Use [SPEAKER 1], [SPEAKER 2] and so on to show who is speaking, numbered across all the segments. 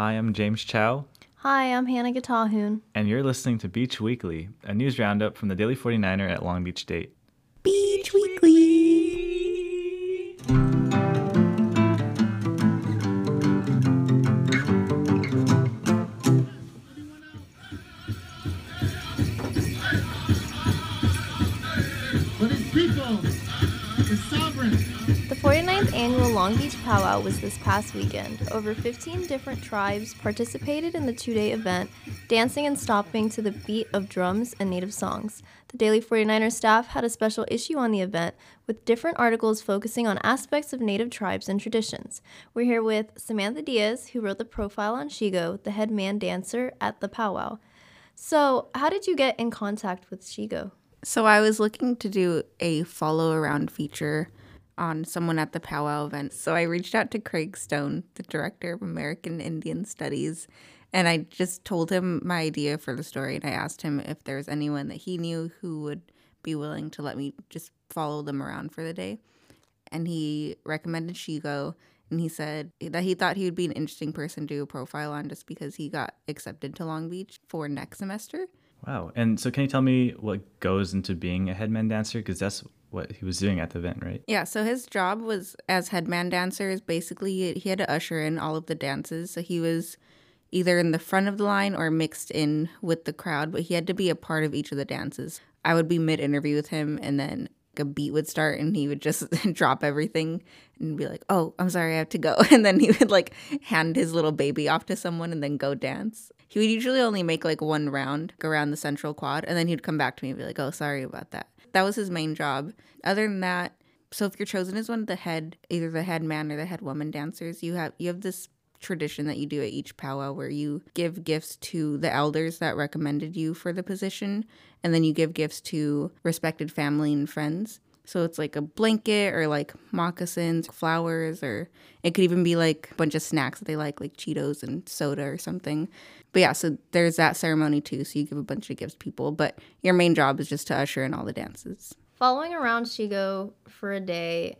[SPEAKER 1] Hi, I'm James Chow,
[SPEAKER 2] Hi, I'm Hannah Gatahoon.
[SPEAKER 1] and you're listening to Beach Weekly, a news roundup from the Daily 49er at Long Beach State.
[SPEAKER 2] Powwow was this past weekend. Over 15 different tribes participated in the two day event, dancing and stomping to the beat of drums and native songs. The Daily 49er staff had a special issue on the event with different articles focusing on aspects of native tribes and traditions. We're here with Samantha Diaz, who wrote the profile on Shigo, the head man dancer at the powwow. So, how did you get in contact with Shigo?
[SPEAKER 3] So I was looking to do a follow around feature on someone at the powwow event. So I reached out to Craig Stone, the director of American Indian Studies, and I just told him my idea for the story and I asked him if there was anyone that he knew who would be willing to let me just follow them around for the day. And he recommended Shigo and he said that he thought he would be an interesting person to do a profile on just because he got accepted to Long Beach for next semester.
[SPEAKER 1] Wow. And so, can you tell me what goes into being a headman dancer? Because that's what he was doing at the event, right?
[SPEAKER 3] Yeah, so his job was as headman dancer is basically he had to usher in all of the dances. So he was either in the front of the line or mixed in with the crowd, but he had to be a part of each of the dances. I would be mid interview with him and then a beat would start and he would just drop everything and be like, "Oh, I'm sorry, I have to go." And then he would like hand his little baby off to someone and then go dance. He would usually only make like one round around the central quad and then he'd come back to me and be like, "Oh, sorry about that." That was his main job. Other than that, so if you're chosen as one of the head, either the head man or the head woman dancers, you have you have this tradition that you do at each powwow where you give gifts to the elders that recommended you for the position, and then you give gifts to respected family and friends. So it's like a blanket or like moccasins, flowers, or it could even be like a bunch of snacks that they like, like Cheetos and soda or something. But yeah, so there's that ceremony too. So you give a bunch of gifts to people, but your main job is just to usher in all the dances.
[SPEAKER 2] Following around Shigo for a day,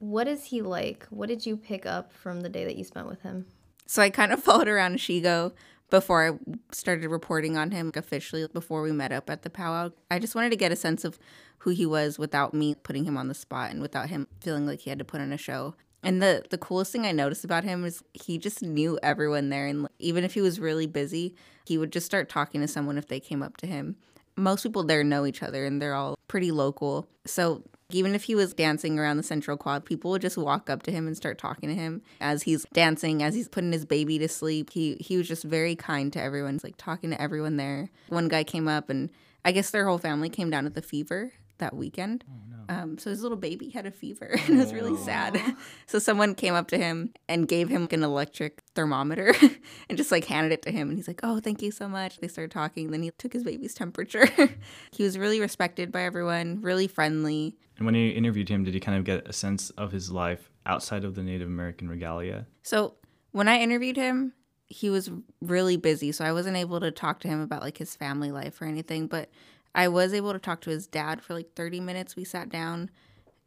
[SPEAKER 2] what is he like? What did you pick up from the day that you spent with him?
[SPEAKER 3] So I kind of followed around Shigo before I started reporting on him officially before we met up at the powwow. I just wanted to get a sense of who he was without me putting him on the spot and without him feeling like he had to put on a show. And the the coolest thing I noticed about him is he just knew everyone there and even if he was really busy, he would just start talking to someone if they came up to him. Most people there know each other and they're all pretty local. So even if he was dancing around the central quad, people would just walk up to him and start talking to him as he's dancing, as he's putting his baby to sleep. He he was just very kind to everyone, like talking to everyone there. One guy came up and I guess their whole family came down with the fever that weekend. Um, so his little baby had a fever and it was really sad. So someone came up to him and gave him an electric thermometer and just like handed it to him. And he's like, oh, thank you so much. They started talking. Then he took his baby's temperature. he was really respected by everyone, really friendly.
[SPEAKER 1] And when you interviewed him, did you kind of get a sense of his life outside of the Native American regalia?
[SPEAKER 3] So when I interviewed him, he was really busy. So I wasn't able to talk to him about like his family life or anything. But I was able to talk to his dad for like 30 minutes. We sat down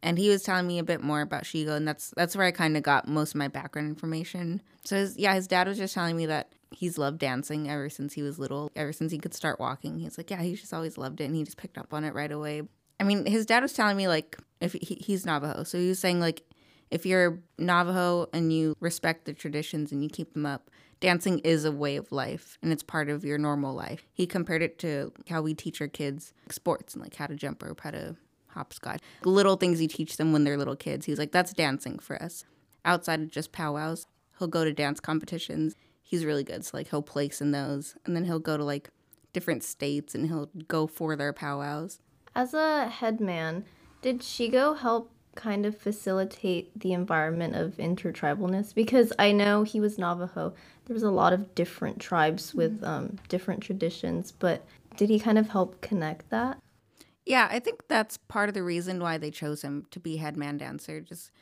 [SPEAKER 3] and he was telling me a bit more about Shigo, and that's that's where I kind of got most of my background information. So his, yeah, his dad was just telling me that he's loved dancing ever since he was little, ever since he could start walking. He's like, yeah, he's just always loved it, and he just picked up on it right away. I mean, his dad was telling me like if he, he's Navajo, so he was saying like if you're Navajo and you respect the traditions and you keep them up, dancing is a way of life and it's part of your normal life. He compared it to how we teach our kids sports and like how to jump rope, how to hopscotch. Little things you teach them when they're little kids. He's like, that's dancing for us. Outside of just powwows, he'll go to dance competitions. He's really good. So like he'll place in those and then he'll go to like different states and he'll go for their powwows.
[SPEAKER 2] As a head man, did Shigo help kind of facilitate the environment of intertribalness? Because I know he was Navajo. There was a lot of different tribes with um, different traditions, but did he kind of help connect that?
[SPEAKER 3] Yeah, I think that's part of the reason why they chose him to be head man dancer. Just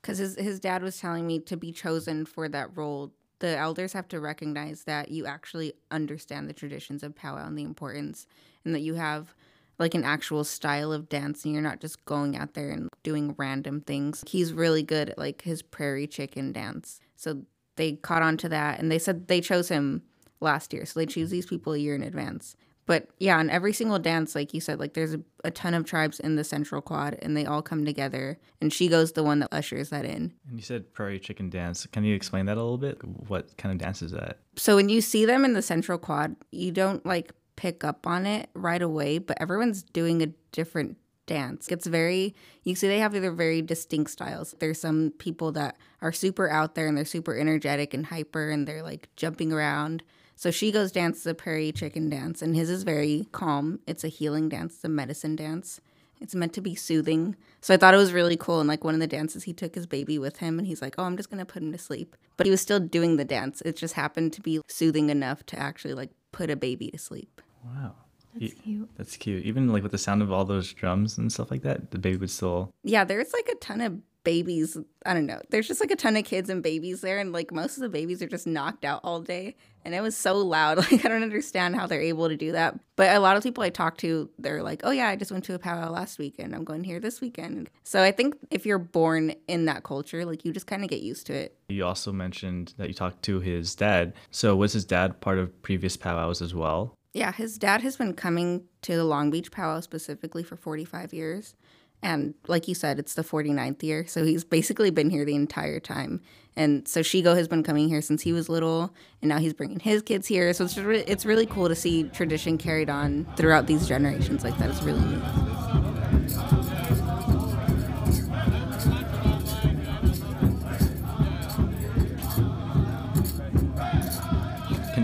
[SPEAKER 3] because his his dad was telling me to be chosen for that role, the elders have to recognize that you actually understand the traditions of powwow and the importance, and that you have like an actual style of dance, and you're not just going out there and doing random things. He's really good at like his prairie chicken dance, so they caught on to that and they said they chose him last year. So they choose these people a year in advance. But yeah, on every single dance, like you said, like there's a, a ton of tribes in the central quad and they all come together. And Shigo's the one that ushers that in.
[SPEAKER 1] And you said prairie chicken dance. Can you explain that a little bit? What kind of dance is that?
[SPEAKER 3] So when you see them in the central quad, you don't like pick up on it right away, but everyone's doing a different dance. It's very, you see, they have their very distinct styles. There's some people that are super out there and they're super energetic and hyper and they're like jumping around. So Shigo's dance the prairie chicken dance, and his is very calm. It's a healing dance, a medicine dance. It's meant to be soothing. So I thought it was really cool. And like one of the dances, he took his baby with him and he's like, oh, I'm just going to put him to sleep. But he was still doing the dance. It just happened to be soothing enough to actually like put a baby to sleep.
[SPEAKER 1] Wow.
[SPEAKER 2] That's
[SPEAKER 1] Y-
[SPEAKER 2] cute.
[SPEAKER 1] That's cute. Even like with the sound of all those drums and stuff like that, the baby would still.
[SPEAKER 3] Yeah, there's like a ton of babies. I don't know. There's just like a ton of kids and babies there. And like most of the babies are just knocked out all day. And it was so loud. Like, I don't understand how they're able to do that. But a lot of people I talk to, they're like, oh, yeah, I just went to a powwow last weekend. I'm going here this weekend. So I think if you're born in that culture, like you just kind of get used to it.
[SPEAKER 1] You also mentioned that you talked to his dad. So was his dad part of previous powwows as well?
[SPEAKER 3] Yeah, his dad has been coming to the Long Beach powwow specifically for 45 years. And like you said, it's the 49th year. So he's basically been here the entire time. And so Shigo has been coming here since he was little. And now he's bringing his kids here. So it's, re- it's really cool to see tradition carried on throughout these generations like that. It's really neat.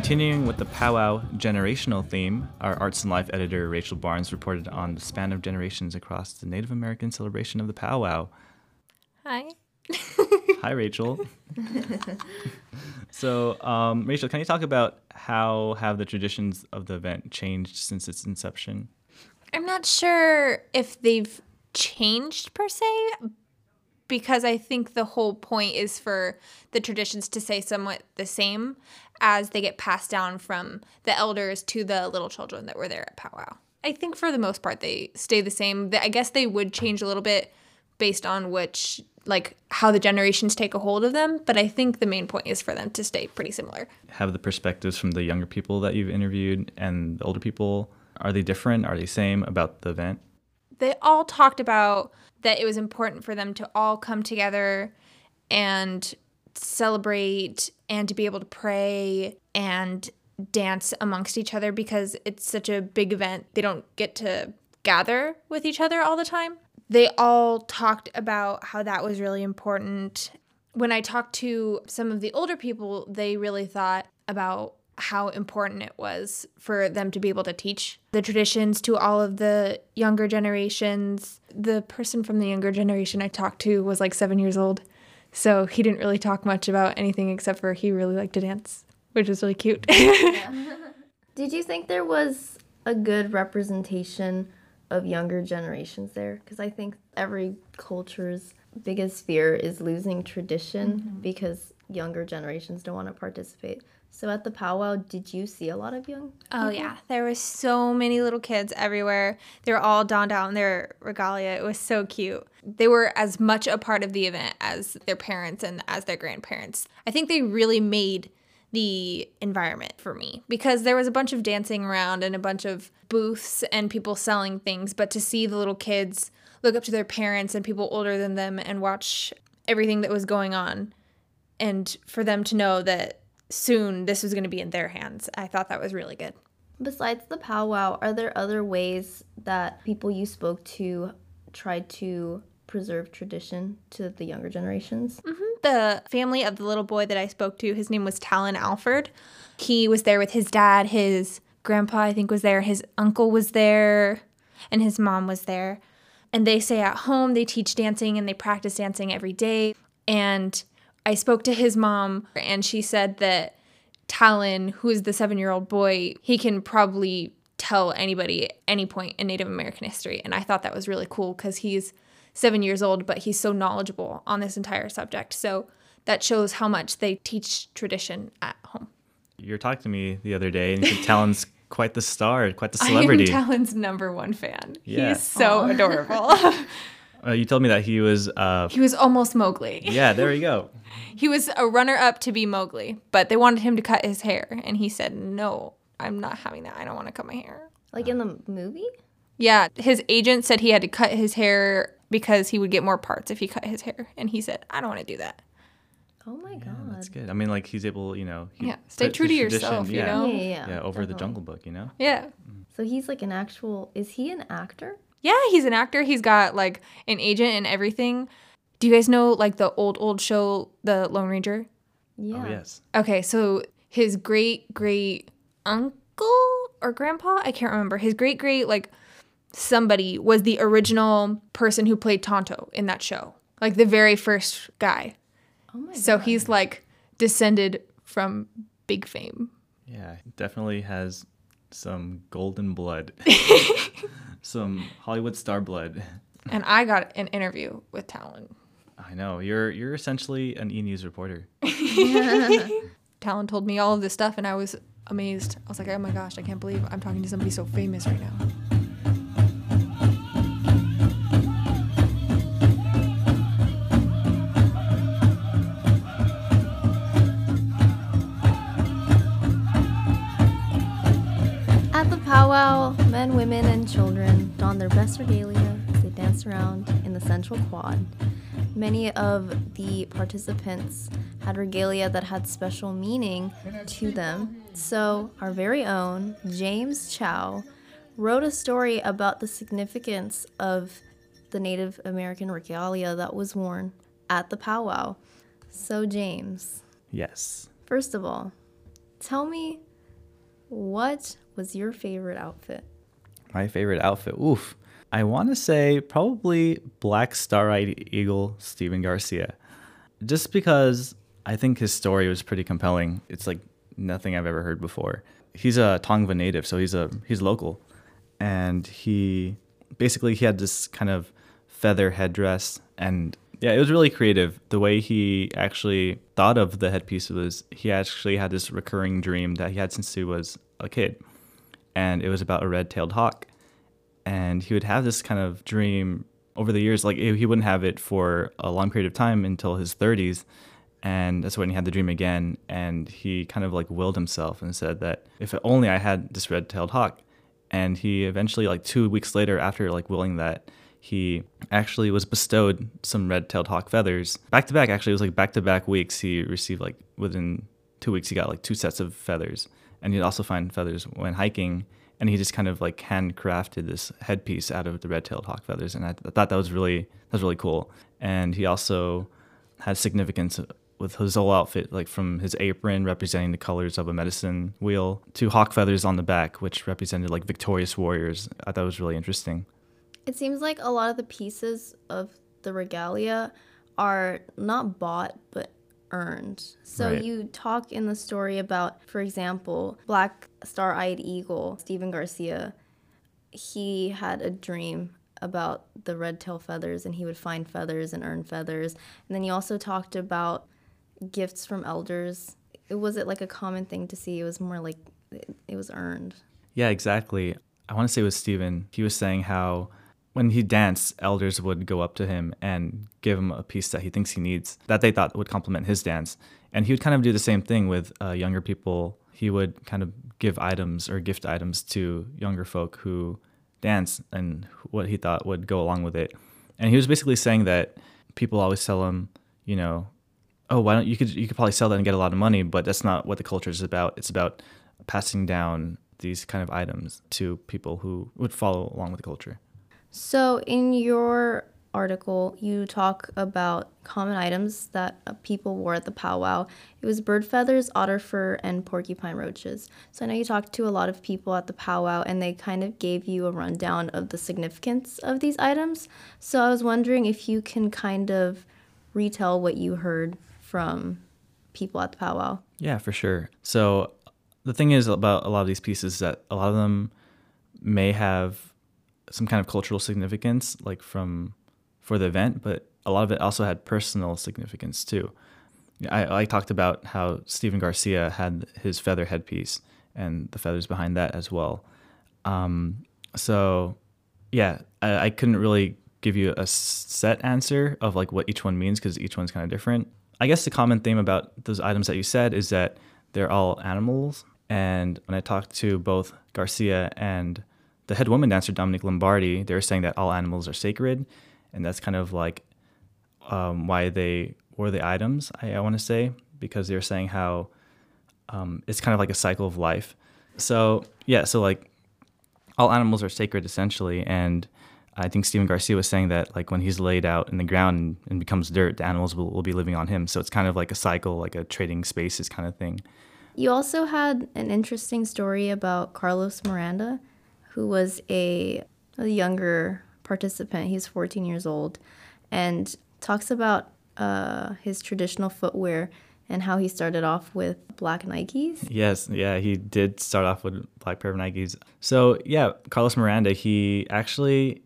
[SPEAKER 1] Continuing with the powwow generational theme, our Arts and Life editor Rachel Barnes reported on the span of generations across the Native American celebration of the powwow.
[SPEAKER 4] Hi.
[SPEAKER 1] Hi, Rachel. so, um, Rachel, can you talk about how have the traditions of the event changed since its inception?
[SPEAKER 4] I'm not sure if they've changed per se, because I think the whole point is for the traditions to stay somewhat the same as they get passed down from the elders to the little children that were there at powwow. I think for the most part they stay the same. I guess they would change a little bit based on which like how the generations take a hold of them, but I think the main point is for them to stay pretty similar.
[SPEAKER 1] Have the perspectives from the younger people that you've interviewed and the older people are they different? Are they same about the event?
[SPEAKER 4] they all talked about that it was important for them to all come together and celebrate and to be able to pray and dance amongst each other because it's such a big event. They don't get to gather with each other all the time. They all talked about how that was really important. When I talked to some of the older people, they really thought about how important it was for them to be able to teach the traditions to all of the younger generations. The person from the younger generation I talked to was like seven years old. So he didn't really talk much about anything except for he really liked to dance, which was really cute.
[SPEAKER 2] Did you think there was a good representation of younger generations there? Because I think every culture's biggest fear is losing tradition mm-hmm. because younger generations don't want to participate. So at the powwow, did you see a lot of young?
[SPEAKER 4] Oh yeah, there was so many little kids everywhere. They were all donned out in their regalia. It was so cute. They were as much a part of the event as their parents and as their grandparents. I think they really made the environment for me because there was a bunch of dancing around and a bunch of booths and people selling things, but to see the little kids look up to their parents and people older than them and watch everything that was going on and for them to know that soon this was going to be in their hands. I thought that was really good.
[SPEAKER 2] Besides the powwow, are there other ways that people you spoke to tried to preserve tradition to the younger generations? Mm-hmm.
[SPEAKER 4] The family of the little boy that I spoke to, his name was Talon Alford. He was there with his dad, his grandpa, I think, was there, his uncle was there, and his mom was there. And they say at home they teach dancing and they practice dancing every day. And I spoke to his mom, and she said that Talon, who is the seven year old boy, he can probably tell anybody at any point in Native American history. And I thought that was really cool because he's seven years old, but he's so knowledgeable on this entire subject. So that shows how much they teach tradition at home.
[SPEAKER 1] You were talking to me the other day, and Talon's quite the star, quite the celebrity.
[SPEAKER 4] I am Talon's number one fan.
[SPEAKER 1] Yeah.
[SPEAKER 4] He's so adorable.
[SPEAKER 1] Uh, you told me that he was. Uh,
[SPEAKER 4] He was almost Mowgli.
[SPEAKER 1] yeah, there you go.
[SPEAKER 4] He was a runner up to be Mowgli, but they wanted him to cut his hair, and he said, "No, I'm not having that. I don't want to cut my hair."
[SPEAKER 2] Like in the movie?
[SPEAKER 4] Yeah, his agent said he had to cut his hair because he would get more parts if he cut his hair, and he said, "I don't want to do that."
[SPEAKER 2] Oh my god.
[SPEAKER 1] That's good. I mean, like he's able, you know. he
[SPEAKER 4] Yeah, stay true to
[SPEAKER 1] his
[SPEAKER 4] yourself, you
[SPEAKER 1] yeah,
[SPEAKER 4] know?
[SPEAKER 2] Yeah, yeah, yeah.
[SPEAKER 1] Yeah, over the. Jungle Book, you know.
[SPEAKER 4] Yeah.
[SPEAKER 2] So he's like an actual. Is he an actor?
[SPEAKER 4] Yeah, he's an actor. He's got like an agent and everything. Do you guys know like the old old show, The Lone Ranger?
[SPEAKER 2] Yeah.
[SPEAKER 1] Oh yes.
[SPEAKER 4] Okay, so his great great uncle or grandpa, I can't remember. His great great like somebody was the original person who played Tonto in that show. Like the very first guy.
[SPEAKER 2] Oh my God.
[SPEAKER 4] So he's like descended from big fame.
[SPEAKER 1] Yeah, he definitely has some golden blood, some Hollywood star blood.
[SPEAKER 4] And I got an interview with Talon.
[SPEAKER 1] I know you're you're essentially an E News reporter.
[SPEAKER 4] Talon told me all of this stuff and I was amazed. I was like, oh my gosh, I can't believe I'm talking to somebody so famous right now.
[SPEAKER 2] Powwow, men, women, and children donned their best regalia as they danced around in the central quad. Many of the participants had regalia that had special meaning to them. So, our very own James Chow wrote a story about the significance of the Native American regalia that was worn at the powwow. So, James,
[SPEAKER 1] Yes.
[SPEAKER 2] first of all, tell me what was your favorite outfit?
[SPEAKER 1] My favorite outfit. Oof. I want to say probably Black Star-Eyed Eagle Steven Garcia. Just because I think his story was pretty compelling. It's like nothing I've ever heard before. He's a Tongva native, so he's a he's local. And he basically he had this kind of feather headdress and yeah, it was really creative. The way he actually thought of the headpiece was he actually had this recurring dream that he had since he was a kid. And it was about a red-tailed hawk and he would have this kind of dream over the years like he wouldn't have it for a long period of time until his 30s and that's when he had the dream again and he kind of like willed himself and said that if only i had this red-tailed hawk and he eventually like two weeks later after like willing that he actually was bestowed some red-tailed hawk feathers back to back actually it was like back to back weeks he received like within two weeks he got like two sets of feathers and he'd also find feathers when hiking. And he just kind of like handcrafted this headpiece out of the red-tailed hawk feathers. And I, th- I thought that was really that was really cool. And he also had significance with his whole outfit like from his apron representing the colors of a medicine wheel to hawk feathers on the back which represented like victorious warriors. I thought was really interesting.
[SPEAKER 2] It seems like a lot of the pieces of the regalia are not bought but earned. So
[SPEAKER 1] Right.
[SPEAKER 2] you talk in the story about, for example, Black Star Eyed Eagle, Stephen Garcia. He had a dream about the red tail feathers and he would find feathers and earn feathers. And then you also talked about gifts from elders. It was it like a common thing to see? It was more like it, it was earned.
[SPEAKER 1] Yeah, exactly. I want to say with Stephen, he was saying how when he danced, elders would go up to him and give him a piece that he thinks he needs that they thought would complement his dance. And he would kind of do the same thing with uh, younger people. He would kind of give items or gift items to younger folk who dance and what he thought would go along with it. And he was basically saying that people always tell him, you know, oh, why don't you could you could probably sell that and get a lot of money, but that's not what the culture is about. It's about passing down these kind of items to people who would follow along with the culture.
[SPEAKER 2] So, in your article, you talk about common items that people wore at the powwow. It was bird feathers, otter fur, and porcupine roaches. So, I know you talked to a lot of people at the powwow, and they kind of gave you a rundown of the significance of these items. So, I was wondering if you can kind of retell what you heard from people at the powwow.
[SPEAKER 1] Yeah, for sure. So the thing is about a lot of these pieces that a lot of them may have some kind of cultural significance, like from for the event, but a lot of it also had personal significance too. I, I talked about how Stephen Garcia had his feather headpiece and the feathers behind that as well. Um, so, yeah, I, I couldn't really give you a set answer of like what each one means because each one's kind of different. I guess the common theme about those items that you said is that they're all animals. And when I talked to both Garcia and the head woman dancer, Dominique Lombardi, they were saying that all animals are sacred. And that's kind of like um, why they were the items, I, I want to say, because they were saying how um, it's kind of like a cycle of life. So, yeah, so like all animals are sacred essentially. And I think Stephen Garcia was saying that like when he's laid out in the ground and, and becomes dirt, the animals will, will be living on him. So it's kind of like a cycle, like a trading spaces kind of thing.
[SPEAKER 2] You also had an interesting story about Carlos Miranda, who was a, a younger participant. He's 14 years old and talks about uh, his traditional footwear and how he started off with black Nikes.
[SPEAKER 1] Yes, yeah, he did start off with black pair of Nikes. So yeah, Carlos Miranda, he actually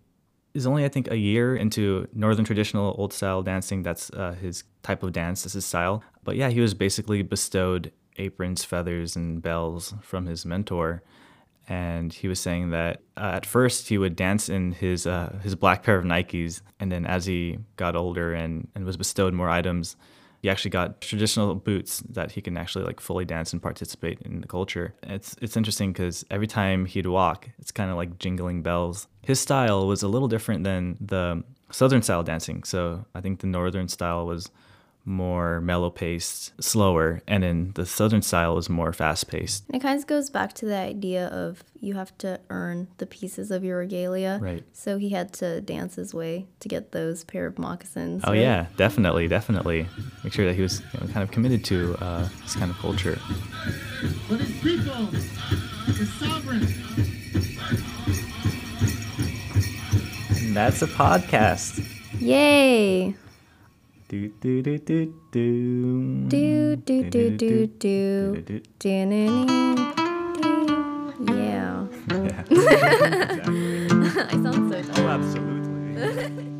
[SPEAKER 1] is only I think a year into northern traditional old style dancing. That's uh, his type of dance. That's his style. But yeah, he was basically bestowed aprons, feathers, and bells from his mentor. And he was saying that uh, at first he would dance in his uh, his black pair of Nikes, and then as he got older and, and was bestowed more items, he actually got traditional boots that he can actually like fully dance and participate in the culture. It's it's interesting because every time he'd walk, it's kind of like jingling bells. His style was a little different than the southern style dancing. So I think the northern style was more mellow paced, slower, and then the southern style is more fast paced.
[SPEAKER 2] And it kind of goes back to the idea of you have to earn the pieces of your regalia.
[SPEAKER 1] Right.
[SPEAKER 2] So he had to dance his way to get those pair of moccasins.
[SPEAKER 1] Oh
[SPEAKER 2] right?
[SPEAKER 1] yeah, definitely, definitely. Make sure that he was you know, kind of committed to uh, this kind of culture.
[SPEAKER 5] For his people, his sovereign.
[SPEAKER 1] And that's a podcast.
[SPEAKER 2] Yay!
[SPEAKER 1] Do do do do do.
[SPEAKER 2] Do do do do do. Yeah.
[SPEAKER 1] Yeah.
[SPEAKER 2] I sound so dumb.
[SPEAKER 1] Oh, absolutely.